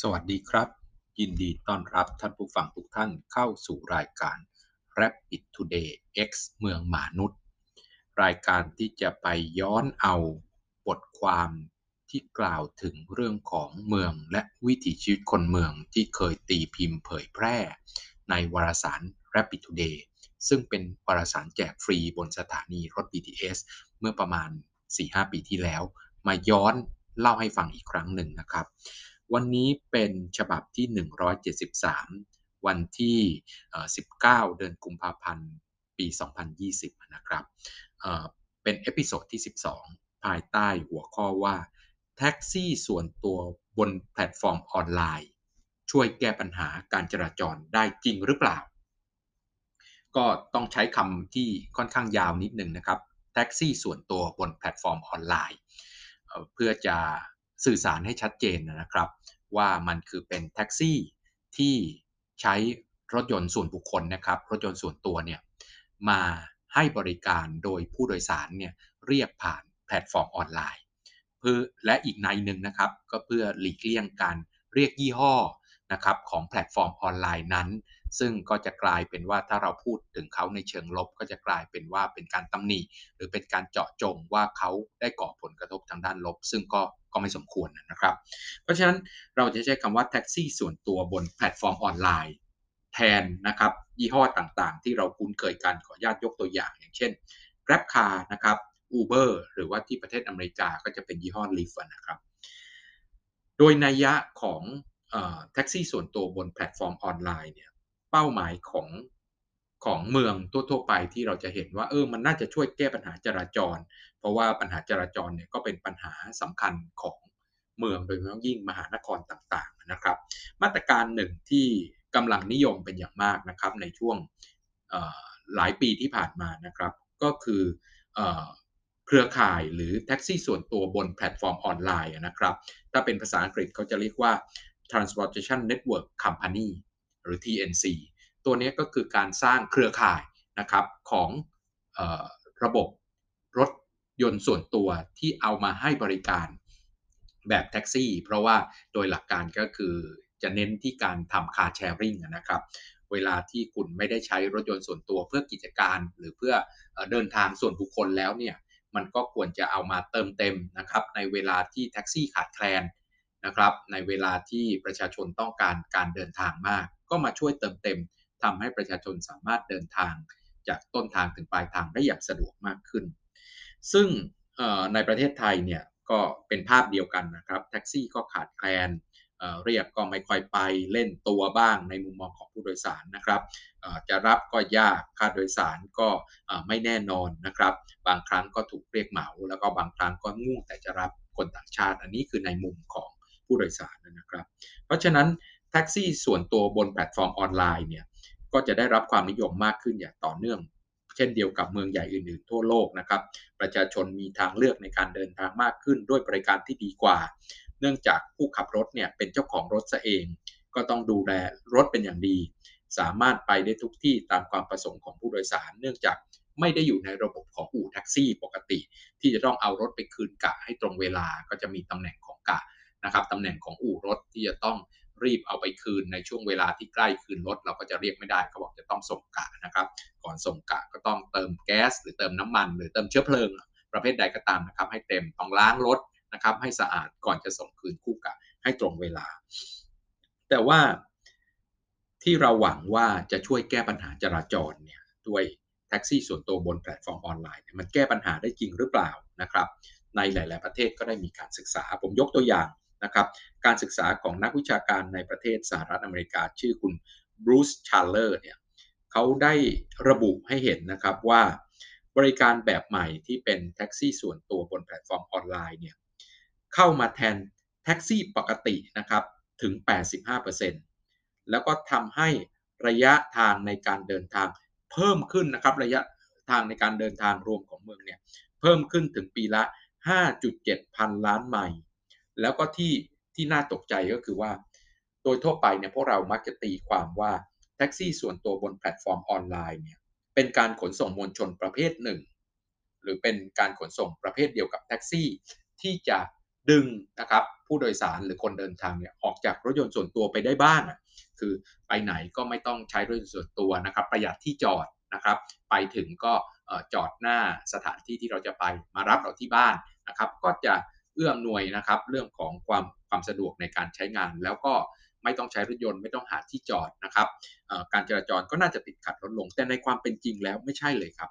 สวัสดีครับ ยินดีต้อนรับท่านผู้ฟังทุกท่านเข้าสู่รายการ Rapid Today X เมืองมนุษย์ รายการที่จะไปย้อนเอาบทความที่กล่าวถึงเรื่องของเมืองและวิถีชีวิตคนเมืองที่เคยตีพิมพ์เผยแพร่ ในวารสาร Rapid Today ซึ่งเป็นวารสารแจกฟรีบนสถานีรถ BTS เมื่อประมาณ 4-5 ปีที่แล้ว มาย้อนเล่าให้ฟังอีกครั้งหนึ่งนะครับ วันนี้เป็นฉบับที่ 173 วันที่ 19 เดือนกุมภาพันธ์ปี 2020 นะครับเป็น episode ที่ 12 ภายใต้หัวข้อว่าแท็กซี่ส่วนตัวบนแพลตฟอร์มออนไลน์ ช่วยแก้ปัญหาการจราจรได้จริงหรือเปล่า ก็ต้องใช้คำที่ค่อนข้างยาวนิดหนึ่งนะครับ แท็กซี่ส่วนตัวบนแพลตฟอร์มออนไลน์ เพื่อจะ สื่อสารให้ชัดเจนนะครับ ว่ามันคือเป็นแท็กซี่ที่ใช้รถยนต์ส่วนบุคคลนะครับ รถยนต์ส่วนตัวเนี่ยมาให้บริการโดยผู้โดยสารเนี่ยเรียกผ่านแพลตฟอร์มออนไลน์ เพื่อและอีกในหนึ่งนะครับ ก็เพื่อหลีกเลี่ยงการเรียกยี่ห้อนะครับของแพลตฟอร์มออนไลน์นั้น ซึ่งก็จะกลายเป็นว่าถ้าเราพูดถึงเขาในเชิงลบ ก็จะกลายเป็นว่าเป็นการตำหนิหรือเป็นการเจาะจงว่าเขาได้ก่อผลกระทบทางด้านลบ ซึ่งก็ก็ไม่สมควรนะครับ เพราะฉะนั้นเราจะใช้คำว่าแท็กซี่ส่วนตัวบนแพลตฟอร์มออนไลน์แทนนะครับยี่ห้อต่างๆ ที่เราคุ้นเคยกันขออนุญาตยกตัวอย่าง อย่างเช่น GrabCar นะครับ Uber หรือว่าที่ประเทศอเมริกาก็จะเป็นยี่ห้อ Lyft นะครับ โดยนัยยะของแท็กซี่ส่วนตัวบนแพลตฟอร์มออนไลน์เนี่ย เป้าหมายของของเมืองทั่วๆไปที่เราจะเห็นว่าเออมันน่าจะช่วยแก้ปัญหาจราจร เพราะว่าปัญหาจราจรเนี่ยก็เป็นปัญหาสำคัญของเมืองโดยเฉพาะยิ่งมหานครต่างๆนะครับ มาตรการหนึ่งที่กำลังนิยมเป็นอย่างมากนะครับในช่วงหลายปีที่ผ่านมานะครับ ก็คือเครือข่ายหรือแท็กซี่ส่วนตัวบนแพลตฟอร์มออนไลน์นะครับ ถ้าเป็นภาษาอังกฤษเขาจะเรียกว่า Transportation Network Company หรือ TNC ตัวนี้ก็คือการสร้างเครือข่ายนะครับของออระบบรถยนต์ส่วนตัวที่เอามาให้บริการแบบแท็กซี่ เพราะว่าโดยหลักการก็คือจะเน้นที่การทำ car sharing นะครับ เวลาที่คุณไม่ได้ใช้รถยนต์ส่วนตัวเพื่อกิจการหรือเพื่อเดินทางส่วนบุคคลแล้วเนี่ยมันก็ควรจะเอามาเติมเต็มนะครับในเวลาที่แท็กซี่ขาดแคลนนะครับในเวลาที่ประชาชนต้องการการเดินทางมาก ก็มาช่วยเติมเต็ม ทำให้ประชาชนสามารถเดินทางจากต้นทางถึงปลายทางได้อย่างสะดวกมากขึ้น ซึ่งในประเทศไทยเนี่ยก็เป็นภาพเดียวกันนะครับ แท็กซี่ก็ขาดแคลนเรียกก็ไม่ค่อยไปเล่นตัวบ้างในมุมมองของผู้โดยสารนะครับจะรับก็ยากค่าโดยสารก็ไม่แน่นอนนะครับ บางครั้งก็ถูกเรียกเหมา แล้วก็บางครั้งก็ง่วงแต่จะรับคนต่างชาติ อันนี้คือในมุมของผู้โดยสารนะครับ เพราะฉะนั้นแท็กซี่ส่วนตัวบนแพลตฟอร์มออนไลน์เนี่ย ก็จะได้รับความนิยมมากขึ้นอย่างต่อเนื่อง เช่นเดียวกับเมืองใหญ่อื่นๆ ทั่วโลกนะครับ ประชาชนมีทางเลือกในการเดินทางมากขึ้นด้วยบริการที่ดีกว่า เนื่องจากผู้ขับรถเนี่ยเป็นเจ้าของรถซะเอง ก็ต้องดูแลรถเป็นอย่างดี สามารถไปได้ทุกที่ตามความประสงค์ของผู้โดยสาร เนื่องจากไม่ได้อยู่ในระบบของอู่แท็กซี่ปกติ ที่จะต้องเอารถไปคืนกะให้ตรงเวลาก็จะมีตำแหน่งของกะนะครับตำแหน่งของอู่รถที่จะต้อง รีบเอาไปคืนในช่วงเวลาที่ใกล้คืนรถเราก็จะเรียกไม่ได้เขาบอกจะต้องส่งกะนะครับก่อนส่งกะก็ต้องเติมแก๊ส หรือเติมน้ำมัน หรือเติมเชื้อเพลิง ประเภทใดก็ตามนะครับ ให้เต็มต้องล้างรถนะครับให้สะอาดก่อนจะส่งคืนคู่กะให้ตรงเวลา แต่ว่าที่เราหวังว่าจะช่วยแก้ปัญหาจราจรเนี่ยด้วยแท็กซี่ส่วนตัวบนแพลตฟอร์มออนไลน์มันแก้ปัญหาได้จริงหรือเปล่านะครับ ในหลาย ๆ ประเทศก็ได้มีการศึกษา ผมยกตัวอย่าง นะครับการศึกษาของนักวิชาการในประเทศสหรัฐอเมริกา ชื่อคุณ Bruce Schaller เนี่ยเขาได้ระบุให้เห็นนะครับว่าบริการแบบใหม่ที่เป็นแท็กซี่ส่วนตัวบนแพลตฟอร์มออนไลน์เนี่ยเข้ามาแทนแท็กซี่ปกตินะครับถึง 85%แล้วก็ทำให้ระยะทางในการเดินทางเพิ่มขึ้นนะครับระยะทางในการเดินทางรวมของเมืองเนี่ยเพิ่มขึ้นถึงปีละ 5.7 พันล้านไมล์ แล้วก็ที่ที่น่าตกใจก็คือว่า โดยทั่วไปเนี่ยพวกเรามักจะตีความว่าแท็กซี่ส่วนตัวบนแพลตฟอร์มออนไลน์เนี่ยเป็นการขนส่งมวลชนประเภทหนึ่ง หรือเป็นการขนส่งประเภทเดียวกับแท็กซี่ ที่จะดึงนะครับผู้โดยสารหรือคนเดินทางเนี่ยออกจากรถยนต์ส่วนตัวไปได้บ้างคือไปไหนก็ไม่ต้องใช้รถยนต์ส่วนตัวนะครับ ประหยัดที่จอดนะครับ ไปถึงก็จอดหน้าสถานที่ที่เราจะไปมารับเราที่บ้านนะครับ ก็จะ เอื้ออำนวยนะครับ เรื่องของความความสะดวกในการใช้งาน แล้วก็ไม่ต้องใช้รถยนต์ไม่ต้องหาที่จอดนะครับการจราจรก็น่าจะติดขัดลดลง แต่ในความเป็นจริงแล้วไม่ใช่เลยครับ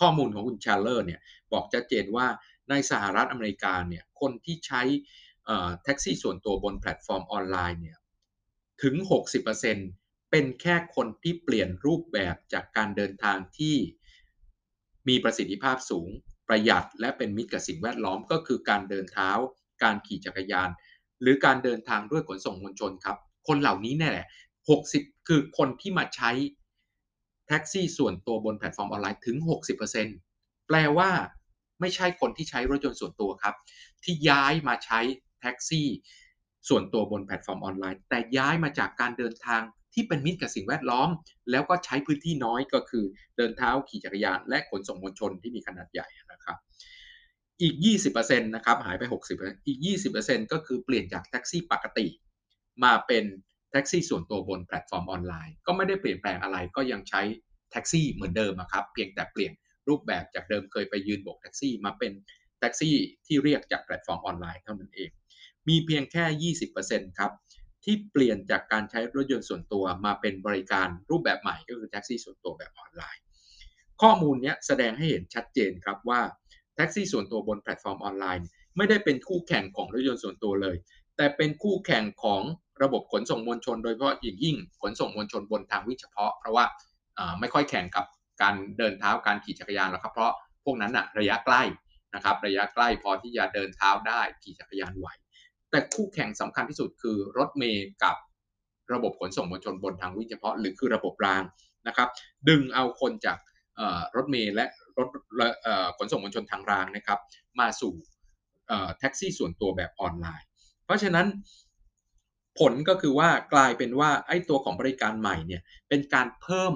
ข้อมูลของคุณชาลเลอร์เนี่ยบอกชัดเจนว่าในสหรัฐอเมริกาเนี่ยคนที่ใช้แท็กซี่ส่วนตัวบนแพลตฟอร์มออนไลน์เนี่ยถึง 60%เป็นแค่คนที่เปลี่ยนรูปแบบจากการเดินทางที่มีประสิทธิภาพสูง ประหยัดและเป็นมิตรกับสิ่งแวดล้อมก็คือการเดินเท้า การขี่จักรยาน หรือการเดินทางด้วยขนส่งมวลชนครับ คนเหล่านี้เนี่ยแหละ60 คือคนที่มาใช้แท็กซี่ส่วนตัวบนแพลตฟอร์มออนไลน์ถึง 60%แปลว่าไม่ใช่คนที่ใช้รถยนต์ส่วนตัวครับ ที่ย้ายมาใช้แท็กซี่ส่วนตัวบนแพลตฟอร์มออนไลน์ แต่ย้ายมาจากการเดินทาง ที่เป็นมิตรกับสิ่งแวดล้อม แล้วก็ใช้พื้นที่น้อยก็คือเดินเท้าขี่จักรยาน และขนส่งมวลชนที่มีขนาดใหญ่นะครับ อีก 20%นะครับหายไป 60%อีก 20%ก็คือเปลี่ยนจากแท็กซี่ปกติ มาเป็นแท็กซี่ส่วนตัวบนแพลตฟอร์มออนไลน์ ก็ไม่ได้เปลี่ยนแปลงอะไรก็ยังใช้แท็กซี่เหมือนเดิมครับเพียงแต่เปลี่ยนรูปแบบจากเดิมเคยไปยืนโบกแท็กซี่มาเป็นแท็กซี่ที่เรียกจากแพลตฟอร์มออนไลน์เท่านั้นเอง มีเพียงแค่ 20%ครับ ที่เปลี่ยนจากการใช้รถยนต์ส่วนตัวมาเป็นบริการรูปแบบใหม่ก็คือแท็กซี่ส่วนตัวแบบออนไลน์ ข้อมูลนี้แสดงให้เห็นชัดเจนครับว่าแท็กซี่ส่วนตัวบนแพลตฟอร์มออนไลน์ ไม่ได้เป็นคู่แข่งของรถยนต์ส่วนตัวเลย แต่เป็นคู่แข่งของระบบขนส่งมวลชน โดยเฉพาะอย่างยิ่งขนส่งมวลชนบนทางวิ่งเฉพาะ เพราะว่าไม่ค่อยแข่งกับการเดินเท้าการขี่จักรยานหรอกครับเพราะพวกนั้นอะระยะใกล้นะครับระยะใกล้พอที่จะเดินเท้าได้ขี่จักรยานไหว แต่คู่แข่งสำคัญที่สุดคือรถเมล์กับระบบขนส่งมวลชนบนทางวิ่งเฉพาะ หรือคือระบบรางนะครับ ดึงเอาคนจากรถเมย์และรถขนส่งมวลชนทางรางนะครับ มาสู่แท็กซี่ส่วนตัวแบบออนไลน์ เพราะฉะนั้นผลก็คือว่ากลายเป็นว่าไอ้ตัวของบริการใหม่เนี่ยเป็นการเพิ่ม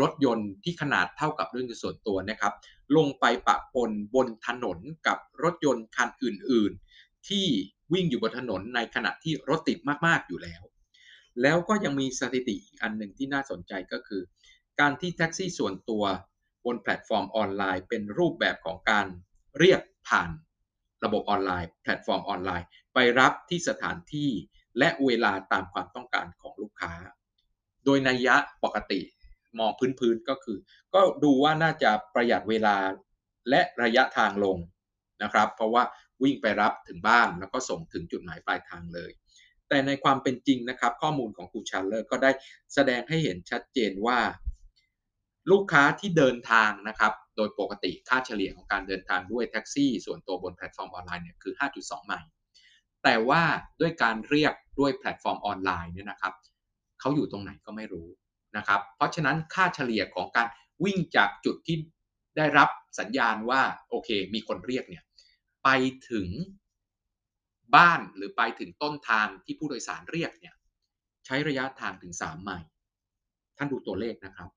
รถยนต์ที่ขนาดเท่ากับรถยนต์ส่วนตัวนะครับ ลงไปปะปนบนถนนกับรถยนต์คันอื่น ๆ ที่ วิ่งอยู่บนถนนในขณะที่รถติดมากๆอยู่แล้ว แล้วก็ยังมีสถิติอีกอันหนึ่งที่น่าสนใจก็คือ การที่แท็กซี่ส่วนตัวบนแพลตฟอร์มออนไลน์ เป็นรูปแบบของการเรียกผ่านระบบออนไลน์ แพลตฟอร์มออนไลน์ ไปรับที่สถานที่และเวลาตามความต้องการของลูกค้า โดยนัยยะปกติมองพื้นๆก็คือ ก็ดูว่าน่าจะประหยัดเวลาและระยะทางลงนะครับ เพราะว่า วิ่งไปรับถึงบ้านแล้วก็ส่งถึงจุดหมายปลายทางเลย แต่ในความเป็นจริงนะครับ ข้อมูลของคุณชาลเลอร์ก็ได้แสดงให้เห็นชัดเจนว่า ลูกค้าที่เดินทางนะครับ โดยปกติค่าเฉลี่ยของการเดินทางด้วยแท็กซี่ ส่วนตัวบนแพลตฟอร์มออนไลน์เนี่ยคือ 5.2 ไมล์แต่ว่าด้วยการเรียกด้วยแพลตฟอร์มออนไลน์เนี่ยนะครับเขาอยู่ตรงไหนก็ไม่รู้นะครับ เพราะฉะนั้นค่าเฉลี่ยของการวิ่งจากจุดที่ได้รับสัญญาณว่าโอเค มีคนเรียกเนี่ย ไปถึงบ้านหรือไปถึงต้นทางที่ผู้โดยสารเรียกเนี่ยใช้ระยะทางถึง 3 ไมล์ท่านดูตัวเลขนะครับ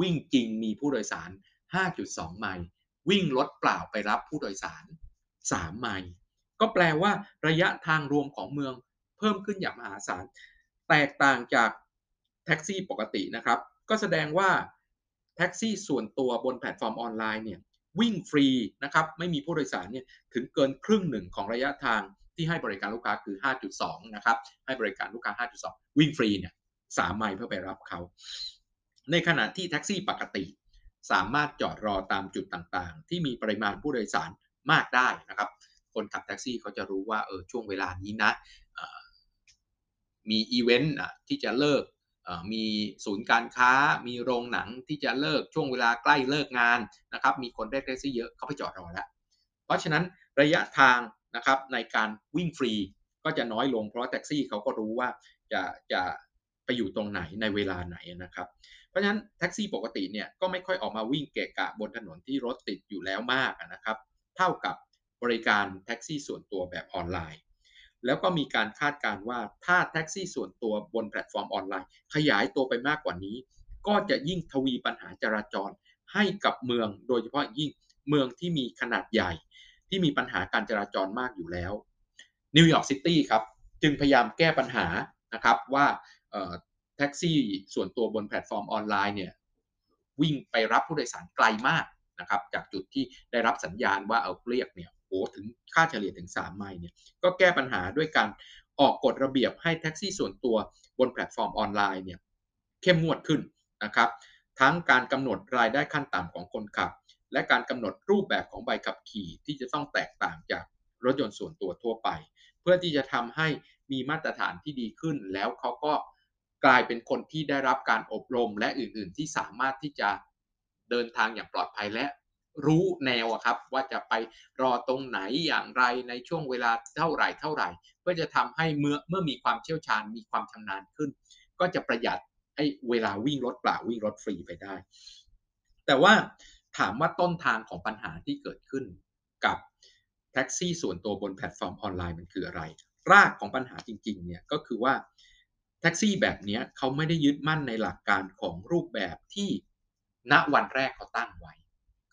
วิ่งจริงมีผู้โดยสาร 5.2 ไมล์วิ่งรถเปล่าไปรับผู้โดยสาร 3 ไมล์ก็แปลว่าระยะทางรวมของเมืองเพิ่มขึ้นอย่างมหาศาล แตกต่างจากแท็กซี่ปกตินะครับ ก็แสดงว่าแท็กซี่ส่วนตัวบนแพลตฟอร์มออนไลน์เนี่ย วิ่งฟรีนะครับไม่มีผู้โดยสารเนี่ยถึงเกินครึ่งหนึ่งของระยะทางที่ให้บริการลูกค้าคือ 5.2 นะครับให้บริการลูกค้า 5.2 วิ่งฟรีเนี่ยสามไมล์เพื่อไปรับเขา ในขณะที่แท็กซี่ปกติ สามารถจอดรอตามจุดต่างๆ ที่มีปริมาณผู้โดยสารมากได้นะครับ คนขับแท็กซี่เขาจะรู้ว่าเออช่วงเวลานี้นะมีอีเวนต์ที่จะเลิก มีศูนย์การค้า มีโรงหนังที่จะเลิกช่วงเวลาใกล้เลิกงานนะครับ มีคนเรียกแท็กซี่เยอะเขาไปจอดรอแล้ว เพราะฉะนั้นระยะทางนะครับในการวิ่งฟรีก็จะน้อยลงเพราะแท็กซี่เขาก็รู้ว่าจะจะไปอยู่ตรงไหนในเวลาไหนนะครับ เพราะฉะนั้นแท็กซี่ปกติเนี่ยก็ไม่ค่อยออกมาวิ่งเกะกะบนถนนที่รถติดอยู่แล้วมากนะครับ เท่ากับบริการแท็กซี่ส่วนตัวแบบออนไลน์ แล้วก็มีการคาดการณ์ว่าถ้าแท็กซี่ส่วนตัวบนแพลตฟอร์มออนไลน์ ขยายตัวไปมากกว่านี้ ก็จะยิ่งทวีปัญหาจราจรให้กับเมือง โดยเฉพาะยิ่งเมืองที่มีขนาดใหญ่ ที่มีปัญหาการจราจรมากอยู่แล้วนิวยอร์กซิตี้ครับจึงพยายามแก้ปัญหานะครับว่าแท็กซี่ส่วนตัวบนแพลตฟอร์มออนไลน์เนี่ยวิ่งไปรับผู้โดยสารไกลมากนะครับจากจุดที่ได้รับสัญญาณว่าเอาเรียกเนี่ย ถึงค่าเฉลี่ยถึง 3 ไมล์เนี่ยก็แก้ปัญหาด้วยการออกกฎระเบียบให้แท็กซี่ส่วนตัวบนแพลตฟอร์มออนไลน์เนี่ยเข้มงวดขึ้นนะครับทั้งการกำหนดรายได้ขั้นต่ำของคนขับ และการกำหนดรูปแบบของใบขับขี่ที่จะต้องแตกต่างจากรถยนต์ส่วนตัวทั่วไป เพื่อที่จะทำให้มีมาตรฐานที่ดีขึ้น แล้วเขาก็กลายเป็นคนที่ได้รับการอบรมและอื่น ๆ ที่สามารถที่จะเดินทางอย่างปลอดภัยและ รู้แนวครับว่าจะไปรอตรงไหนอย่างไรในช่วงเวลาเท่าไหร่เท่าไหร่ เพื่อจะทำให้เมื่อเมื่อมีความเชี่ยวชาญมีความชำนาญขึ้น ก็จะประหยัดให้เวลาวิ่งรถเปล่าวิ่งรถฟรีไปได้ แต่ว่าถามว่าต้นทางของปัญหาที่เกิดขึ้นกับแท็กซี่ส่วนตัวบนแพลตฟอร์มออนไลน์มันคืออะไร รากของปัญหาจริงๆเนี่ยก็คือว่าแท็กซี่แบบนี้เขาไม่ได้ยึดมั่นในหลักการของรูปแบบที่ณวันแรกเขาตั้งไว้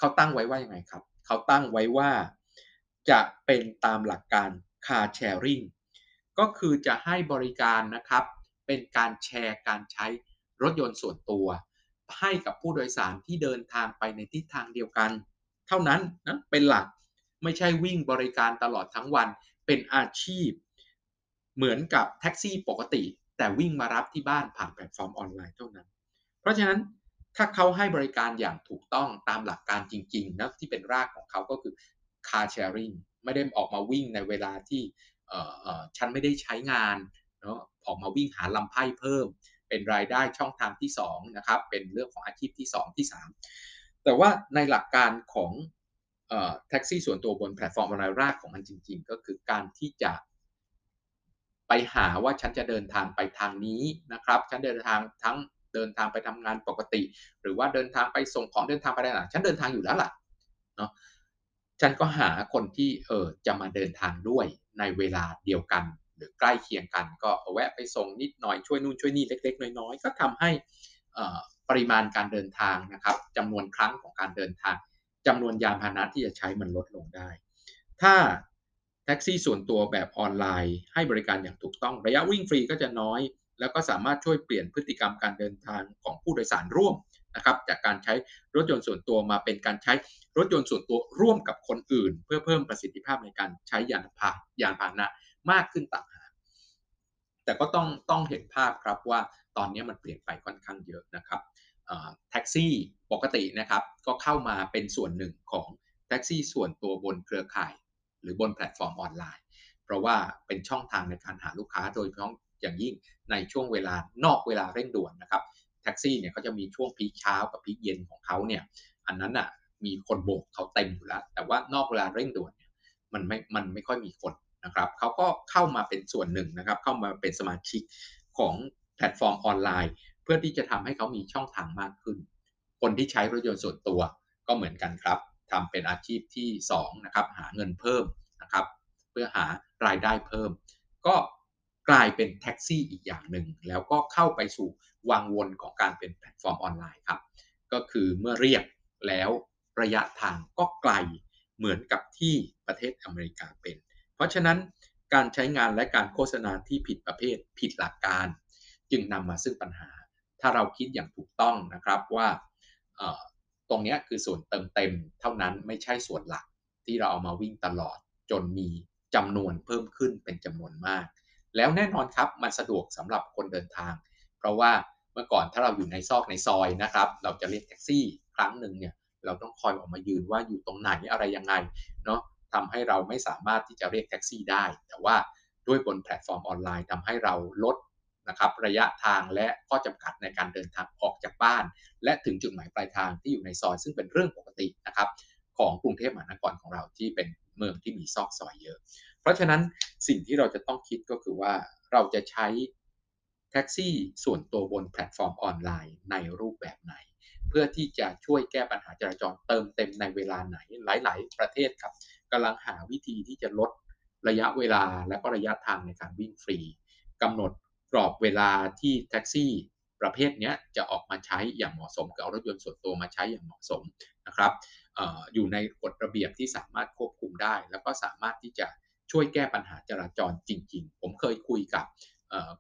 เขาตั้งไว้ว่ายังไงครับ เขาตั้งไว้ว่าจะเป็นตามหลักการ car sharing ก็คือจะให้บริการนะครับ เป็นการแชร์การใช้รถยนต์ส่วนตัว ให้กับผู้โดยสารที่เดินทางไปในทิศทางเดียวกัน เท่านั้นนะเป็นหลักไม่ใช่วิ่งบริการตลอดทั้งวันเป็นอาชีพ เหมือนกับแท็กซี่ปกติ แต่วิ่งมารับที่บ้านผ่านแพลตฟอร์มออนไลน์เท่านั้น เพราะฉะนั้น ถ้าเขาให้บริการอย่างถูกต้องตามหลักการจริงๆนะที่เป็นรากของเขาก็คือ car sharing ไม่ได้ออกมาวิ่งในเวลาที่ฉันไม่ได้ใช้งานเนาะออกมาวิ่งหาลำไพ่เพิ่ม เป็นรายได้ช่องทางที่2นะครับเป็นเรื่องของอาชีพที่ 2 ที่ 3 แต่ว่าในหลักการของแท็กซี่ส่วนตัวบนแพลตฟอร์มออนไลน์รากของมันจริง ๆ ก็คือการที่จะไปหาว่าฉันจะเดินทางไปทางนี้นะครับ ฉันเดินทางทั้ง เดินทางไปทำงานปกติ หรือว่าเดินทางไปส่งของเดินทางไปไหนฉันเดินทางอยู่แล้วล่ะเนาะฉันก็หาคนที่เออจะมาเดินทางด้วยในเวลาเดียวกัน หรือใกล้เคียงกันก็แวะไปส่งนิดหน่อยช่วยนู่นช่วยนี่เล็ก ๆ น้อยๆก็ทำให้ปริมาณการเดินทางนะครับจำนวนครั้งของการเดินทางจำนวนยานพาหนะที่จะใช้มันลดลงได้ ถ้าแท็กซี่ส่วนตัวแบบออนไลน์ ให้บริการอย่างถูกต้องระยะวิ่งฟรีก็จะน้อย แล้วก็สามารถช่วยเปลี่ยนพฤติกรรมการเดินทางของผู้โดยสารร่วมนะครับ จากการใช้รถยนต์ส่วนตัวมาเป็นการใช้รถยนต์ส่วนตัวร่วมกับคนอื่น เพื่อเพิ่มประสิทธิภาพในการใช้ยานพาหยานพาหนะมากขึ้นต่างหากแต่ก็ต้องต้องเห็นภาพครับว่าตอนนี้มันเปลี่ยนไปค่อนข้างเยอะนะครับแท็กซี่ปกตินะครับก็เข้ามาเป็นส่วนหนึ่งของแท็กซี่ส่วนตัวบนเครือข่าย หรือบนแพลตฟอร์มออนไลน์ เพราะว่าเป็นช่องทางในการหาลูกค้าโดยเฉพาะ อย่างยิ่งในช่วงเวลานอกเวลาเร่งด่วนนะครับแท็กซี่เนี่ยเขาจะมีช่วง peak เช้ากับ peak เย็นของเขาเนี่ยอันนั้นอะมีคนโบกเขาเต็มอยู่แล้ว แต่ว่านอกเวลาเร่งด่วนเนี่ยมันไม่มันไม่ค่อยมีคนนะครับเขาก็เข้ามาเป็นส่วนหนึ่งนะครับ เข้ามาเป็นสมาชิกของแพลตฟอร์มออนไลน์ เพื่อที่จะทำให้เขามีช่องทางมากขึ้น คนที่ใช้รถยนต์ส่วนตัวก็เหมือนกันครับทำเป็นอาชีพที่2นะครับหาเงินเพิ่มนะครับ เพื่อหารายได้เพิ่ม ก็ กลายเป็นแท็กซี่อีกอย่างหนึ่ง แล้วก็เข้าไปสู่วังวนของการเป็นแพลตฟอร์มออนไลน์ครับ ก็คือเมื่อเรียกแล้วระยะทางก็ไกลเหมือนกับที่ประเทศอเมริกาเป็น เพราะฉะนั้นการใช้งานและการโฆษณาที่ผิดประเภทผิดหลักการ จึงนำมาซึ่งปัญหา ถ้าเราคิดอย่างถูกต้องนะครับว่าตรงนี้คือส่วนเติมเต็มเท่านั้นไม่ใช่ส่วนหลักที่เราเอามาวิ่งตลอดจนมีจำนวนเพิ่มขึ้นเป็นจำนวนมาก แล้วแน่นอนครับมันสะดวกสำหรับคนเดินทาง เพราะว่าเมื่อก่อนถ้าเราอยู่ในซอกในซอยนะครับ เราจะเรียกแท็กซี่ครั้งหนึ่งเนี่ยเราต้องคอยออกมายืนว่าอยู่ตรงไหนอะไรยังไงเนาะทำให้เราไม่สามารถที่จะเรียกแท็กซี่ได้ แต่ว่าด้วยบนแพลตฟอร์มออนไลน์ทำให้เราลดนะครับระยะทางและข้อจำกัดในการเดินทางออกจากบ้าน และถึงจุดหมายปลายทางที่อยู่ในซอยซึ่งเป็นเรื่องปกตินะครับของกรุงเทพมหานครของเราที่เป็นเมืองที่มีซอกซอยเยอะ เพราะฉะนั้นสิ่งที่เราจะต้องคิดก็คือว่าเราจะใช้แท็กซี่ส่วนตัวบนแพลตฟอร์มออนไลน์ในรูปแบบไหน เพื่อที่จะช่วยแก้ปัญหาจราจรเติมเต็มในเวลาไหนหลาย ๆ ประเทศครับกำลังหาวิธีที่จะลดระยะเวลาและก็ระยะทางในการวิ่งฟรีกำหนดกรอบเวลาที่แท็กซี่ประเภทนี้จะออกมาใช้อย่างเหมาะสมกับเอารถยนต์ส่วนตัวมาใช้อย่างเหมาะสมนะครับออยู่ในกฎระเบียบที่สามารถควบคุมได้ แล้วก็สามารถที่จะ ช่วยแก้ปัญหาจราจรจริง ๆ ผมเคยคุยกับ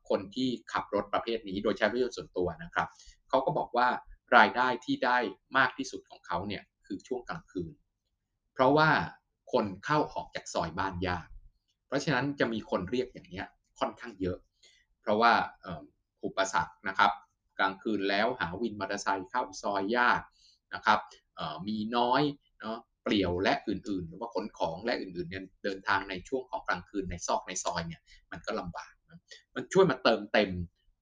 คนที่ขับรถประเภทนี้โดยใช้รถยนต์ส่วนตัวนะครับเขาก็บอกว่ารายได้ที่ได้มากที่สุดของเขาเนี่ยคือช่วงกลางคืน เพราะว่าคนเข้าออกจากซอยบ้านยาก เพราะฉะนั้นจะมีคนเรียกอย่างนี้ค่อนข้างเยอะ เพราะว่าอุปสรรคนะครับ กลางคืนแล้วหาวินมอเตอร์ไซค์เข้าซอยยากนะครับมีน้อยเนาะ เปลี่ยวและอื่นๆ หรือว่าขนของและอื่นๆเนี่ยเดินทางในช่วงของกลางคืนในซอกในซอยเนี่ยมันก็ลำบากมันช่วยมาเติมเต็ม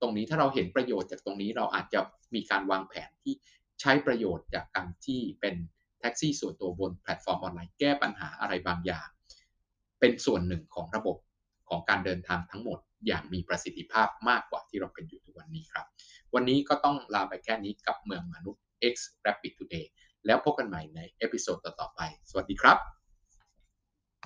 ตรงนี้ถ้าเราเห็นประโยชน์จากตรงนี้เราอาจจะมีการวางแผนที่ใช้ประโยชน์จากการที่เป็นแท็กซี่ส่วนตัวบนแพลตฟอร์มออนไลน์แก้ปัญหาอะไรบางอย่าง เป็นส่วนหนึ่งของระบบของการเดินทางทั้งหมดอย่างมีประสิทธิภาพมากกว่าที่เราเป็นอยู่ทุกวันนี้ครับ วันนี้ก็ต้องลาไปแค่นี้กับเมืองมนุษย์ X Rapid Today แล้วพบกันใหม่ในเอพิโซดต่อๆไป สวัสดีครับ